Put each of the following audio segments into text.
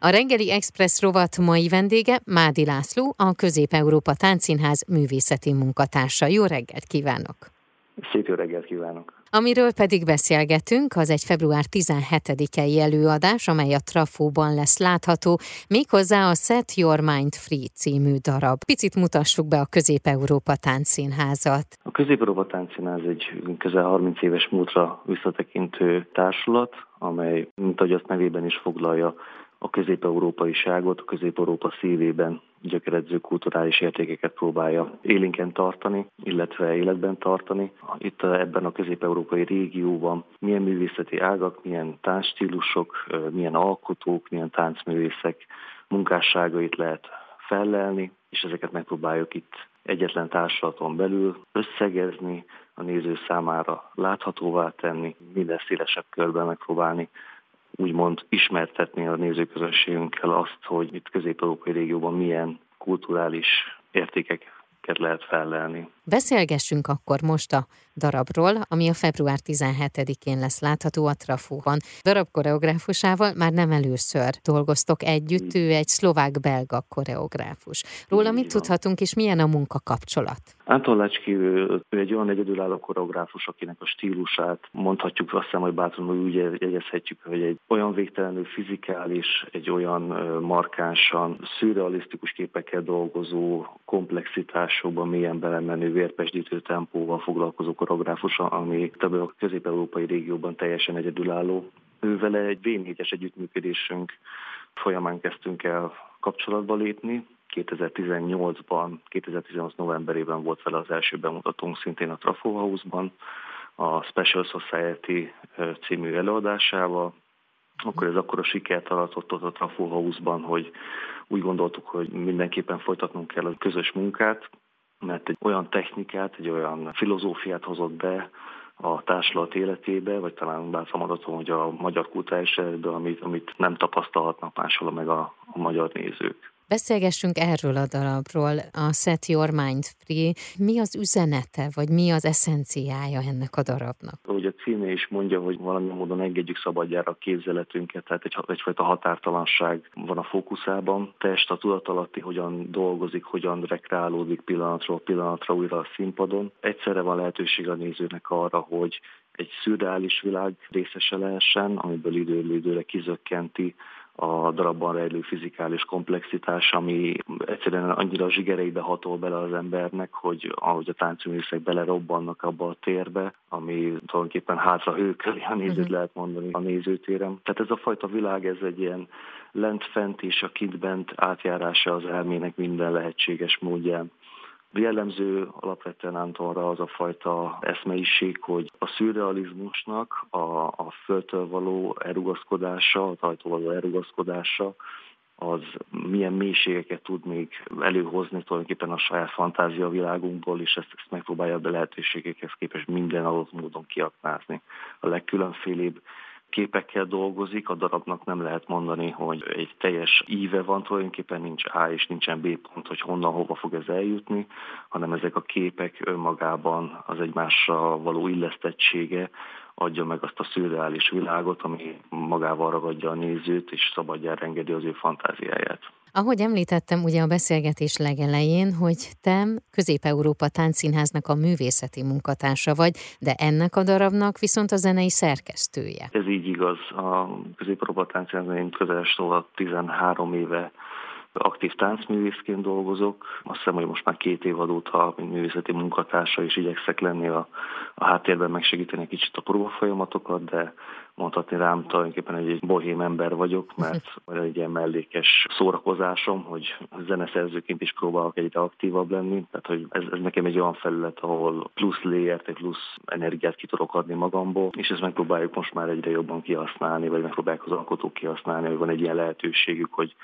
A reggeli Express rovat mai vendége Mádi László, a Közép-Európa Táncszínház művészeti munkatársa. Jó reggelt kívánok! Szép jó reggelt kívánok! Amiről pedig beszélgetünk, az egy február 17-i előadás, amely a Trafóban lesz látható, méghozzá a Set Your Mind Free című darab. Picit mutassuk be a Közép-Európa Táncszínházat. A Közép-Európa Táncszínház egy közel 30 éves múltra visszatekintő társulat, amely, mint ahogy azt nevében is foglalja, a közép-európai ságot, a közép-európa szívében gyökeredző kulturális értékeket próbálja élénken tartani, illetve életben tartani. Itt ebben a közép-európai régióban milyen művészeti ágak, milyen táncstílusok, milyen alkotók, milyen táncművészek munkásságait lehet fellelni, és ezeket megpróbáljuk itt egyetlen társulaton belül összegezni, a néző számára láthatóvá tenni, minden szélesebb körben megpróbálni úgymond ismertetni a nézőközönségünkkel azt, hogy itt közép-európai régióban milyen kulturális értékeket lehet fellelni. Beszélgessünk akkor most a darabról, ami a február 17-én lesz látható a Trafóban. Darab koreográfusával már nem először dolgoztok együtt, ő egy szlovák-belga koreográfus. Róla mit tudhatunk, és milyen a munkakapcsolat? Anton Lecski, ő, ő egy olyan egyedülálló koreográfus, akinek a stílusát mondhatjuk azt hiszem, hogy bátran úgy jegyezhetjük, hogy egy olyan végtelenül fizikális, egy olyan markánsan, szürrealisztikus képekkel dolgozó, komplexitásokban mélyen belemenő vérpesdítő tempóval foglalkozó koreográfus, ami többé a közép-európai régióban teljesen egyedülálló. Ő vele egy V4-es együttműködésünk folyamán kezdtünk el kapcsolatba lépni. 2018-ban, 2018 novemberében volt vele az első bemutatónk szintén a Trafo House-ban, a Special Society című előadásával. Akkor ez akkor a sikert aratott ott a Trafo House-ban, hogy úgy gondoltuk, hogy mindenképpen folytatnunk kell a közös munkát, mert egy olyan technikát, egy olyan filozófiát hozott be a társulat életébe, vagy talán bár mondhatom, hogy a magyar eredetben, amit, amit nem tapasztalhatnak máshol meg a, a magyar nézők. Beszélgessünk erről a darabról, a Set Your Mind Free. Mi az üzenete, vagy mi az eszenciája ennek a darabnak? Ahogy a címe is mondja, hogy valami módon engedjük szabadjára a képzeletünket, tehát egy, egyfajta határtalanság van a fókuszában. Test a tudatalatti hogyan dolgozik, hogyan rekreálódik pillanatról pillanatra újra a színpadon. Egyszerre van lehetőség a nézőnek arra, hogy egy szürreális világ részese lehessen, amiből időről időre kizökkenti a darabban rejlő fizikális komplexitás, ami egyszerűen annyira a zsigereibe hatol bele az embernek, hogy ahogy a táncművészek belerobbannak abba a térbe, ami tulajdonképpen hátra hőköli a nézőt uh-huh. lehet mondani a nézőtéren. Tehát ez a fajta világ, ez egy ilyen lent-fent és a kint-bent átjárása az elmének minden lehetséges módján. Jellemző alapvetően Antonra az a fajta eszmeiség, hogy a szürrealizmusnak a, a földtől való erugaszkodása, a tajtól való erugaszkodása, az milyen mélységeket tud még előhozni tulajdonképpen a saját fantázia világunkból, és ezt, ezt megpróbálja be lehetőségekhez képest minden adott módon kiaknázni. A legkülönfélébb képekkel dolgozik, a darabnak nem lehet mondani, hogy egy teljes íve van, tulajdonképpen nincs A és nincsen B pont, hogy honnan, hova fog ez eljutni, hanem ezek a képek önmagában az egymásra való illesztettsége adja meg azt a szürreális világot, ami magával ragadja a nézőt, és szabadjára engedi az ő fantáziáját. Ahogy említettem ugye a beszélgetés legelején, hogy te Közép-Európa Táncszínháznak a művészeti munkatársa vagy, de ennek a darabnak viszont a zenei szerkesztője. Ez így igaz. A Közép-Európa Táncszínháznak én közel 13 éve aktív táncművészként dolgozok. Azt hiszem, hogy most már két év adóta, mint művészeti munkatársa is igyekszek lenni a, a háttérben megsegíteni egy kicsit a próbafolyamatokat, de mondhatni rám tulajdonképpen, hogy egy bohém ember vagyok, mert egy ilyen mellékes szórakozásom, hogy zeneszerzőként is próbálok egyre aktívabb lenni, tehát hogy ez, ez nekem egy olyan felület, ahol plusz léért, plusz energiát ki tudok adni magamból, és ezt megpróbáljuk most már egyre jobban kihasználni, vagy megpróbálják az alkotók kihasználni, hogy van egy ilyen lehetőségük, hogy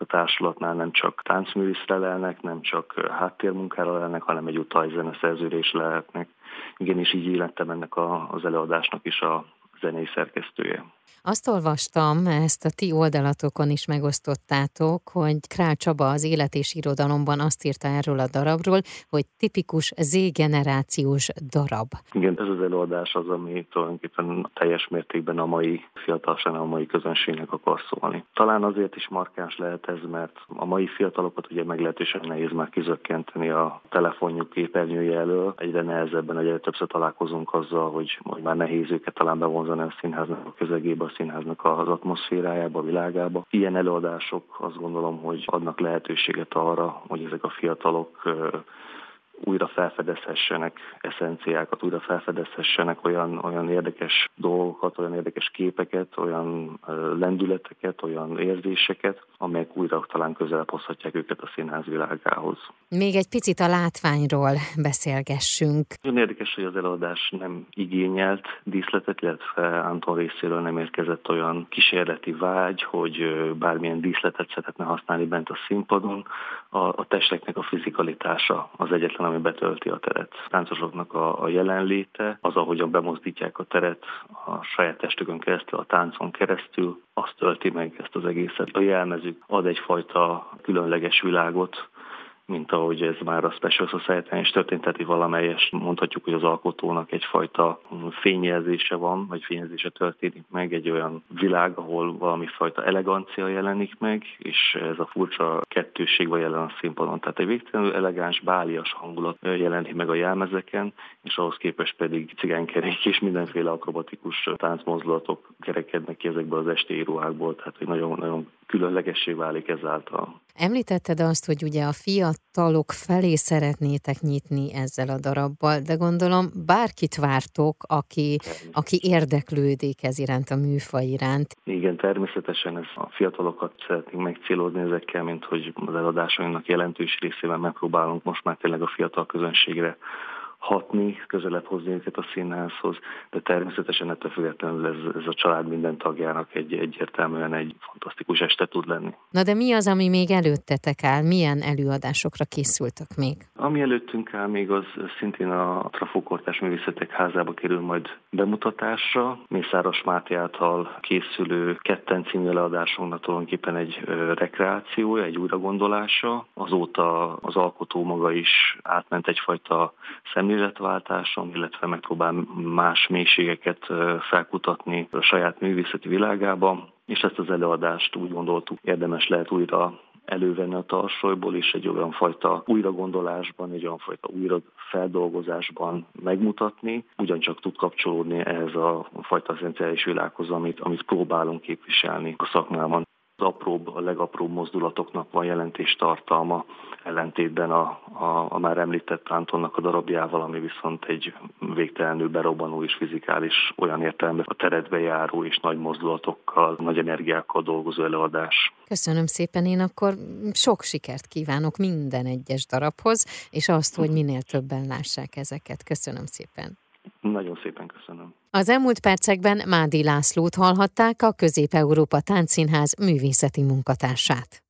a társulatnál nem csak táncművészre lelnek, nem csak háttérmunkára lelnek, hanem egy zeneszerzőre is lehetnek. Igen, és így élettem ennek a, az előadásnak is a zenei szerkesztője. Azt olvastam, ezt a ti oldalatokon is megosztottátok, hogy Král Csaba az Élet és Irodalomban azt írta erről a darabról, hogy tipikus Z-generációs darab. Igen, ez az előadás az, ami tulajdonképpen teljes mértékben a mai fiatalság, a mai közönségnek akar szólni. Talán azért is markáns lehet ez, mert a mai fiatalokat ugye meglehetősen nehéz már kizökkenteni a telefonjuk képernyője elől. Egyre nehezebben, egyre többször találkozunk azzal, hogy, hogy már nehéz őket talán bevonzani a színháznak a közegébe, a színháznak az atmoszférájába, a világába. Ilyen előadások azt gondolom, hogy adnak lehetőséget arra, hogy ezek a fiatalok újra felfedezhessenek eszenciákat, újra felfedezhessenek olyan, olyan érdekes dolgokat, olyan érdekes képeket, olyan lendületeket, olyan érzéseket, amelyek újra talán közelebb hozhatják őket a színház világához. Még egy picit a látványról beszélgessünk. Nagyon érdekes, hogy az előadás nem igényelt díszletet, illetve Anton részéről nem érkezett olyan kísérleti vágy, hogy bármilyen díszletet szeretne használni bent a színpadon. A, a testeknek a fizikalitása az egyetlen, ami betölti a teret. A táncosoknak a, a jelenléte, az, ahogyan bemozdítják a teret a saját testükön keresztül, a táncon keresztül, azt tölti meg ezt az egészet. A jelmezük ad egyfajta különleges világot, mint ahogy ez már a Special society is történt, tehát valamelyes mondhatjuk, hogy az alkotónak egyfajta fényjelzése van, vagy fényjelzése történik meg, egy olyan világ, ahol valami fajta elegancia jelenik meg, és ez a furcsa kettőség van jelen a színpadon. Tehát egy végtelenül elegáns, bálias hangulat jelenik meg a jelmezeken, és ahhoz képest pedig cigánykerék és mindenféle akrobatikus táncmozdulatok kerekednek ki ezekből az esti ruhákból, tehát hogy nagyon-nagyon különlegessé válik ezáltal. Említetted azt, hogy ugye a fiatalok felé szeretnétek nyitni ezzel a darabbal, de gondolom bárkit vártok, aki, aki érdeklődik ez iránt a műfaj iránt. Igen, természetesen ez a fiatalokat szeretnénk megcélozni ezekkel, mint hogy az eladásainknak jelentős részében megpróbálunk most már tényleg a fiatal közönségre hatni, közelebb hozni őket a színházhoz, de természetesen ettől függetlenül ez, ez a család minden tagjának egy egyértelműen egy fantasztikus este tud lenni. Na de mi az, ami még előttetek áll? Milyen előadásokra készültek még? Ami előttünk áll még, az szintén a Trafókortás Művészetek házába kerül majd bemutatásra. Mészáros Máté által készülő ketten című előadásunknak tulajdonképpen egy rekreáció, egy újragondolása. Azóta az alkotó maga is átment egyfajta szem szemléletváltáson, illetve megpróbál más mélységeket felkutatni a saját művészeti világában, és ezt az előadást úgy gondoltuk érdemes lehet újra elővenni a tarsolyból, és egy olyan fajta újragondolásban, egy olyan fajta újra feldolgozásban megmutatni, ugyancsak tud kapcsolódni ehhez a fajta eszenciális világhoz, amit, amit próbálunk képviselni a szakmában az apróbb, a legapróbb mozdulatoknak van jelentéstartalma, ellentétben a, a, a már említett Antonnak a darabjával, ami viszont egy végtelenül berobbanó és fizikális olyan értelemben a teretbe járó és nagy mozdulatokkal, nagy energiákkal dolgozó előadás. Köszönöm szépen, én akkor sok sikert kívánok minden egyes darabhoz, és azt, hogy minél többen lássák ezeket. Köszönöm szépen. Nagyon szépen köszönöm. Az elmúlt percekben Mádi Lászlót hallhatták a Közép-Európa Táncszínház művészeti munkatársát.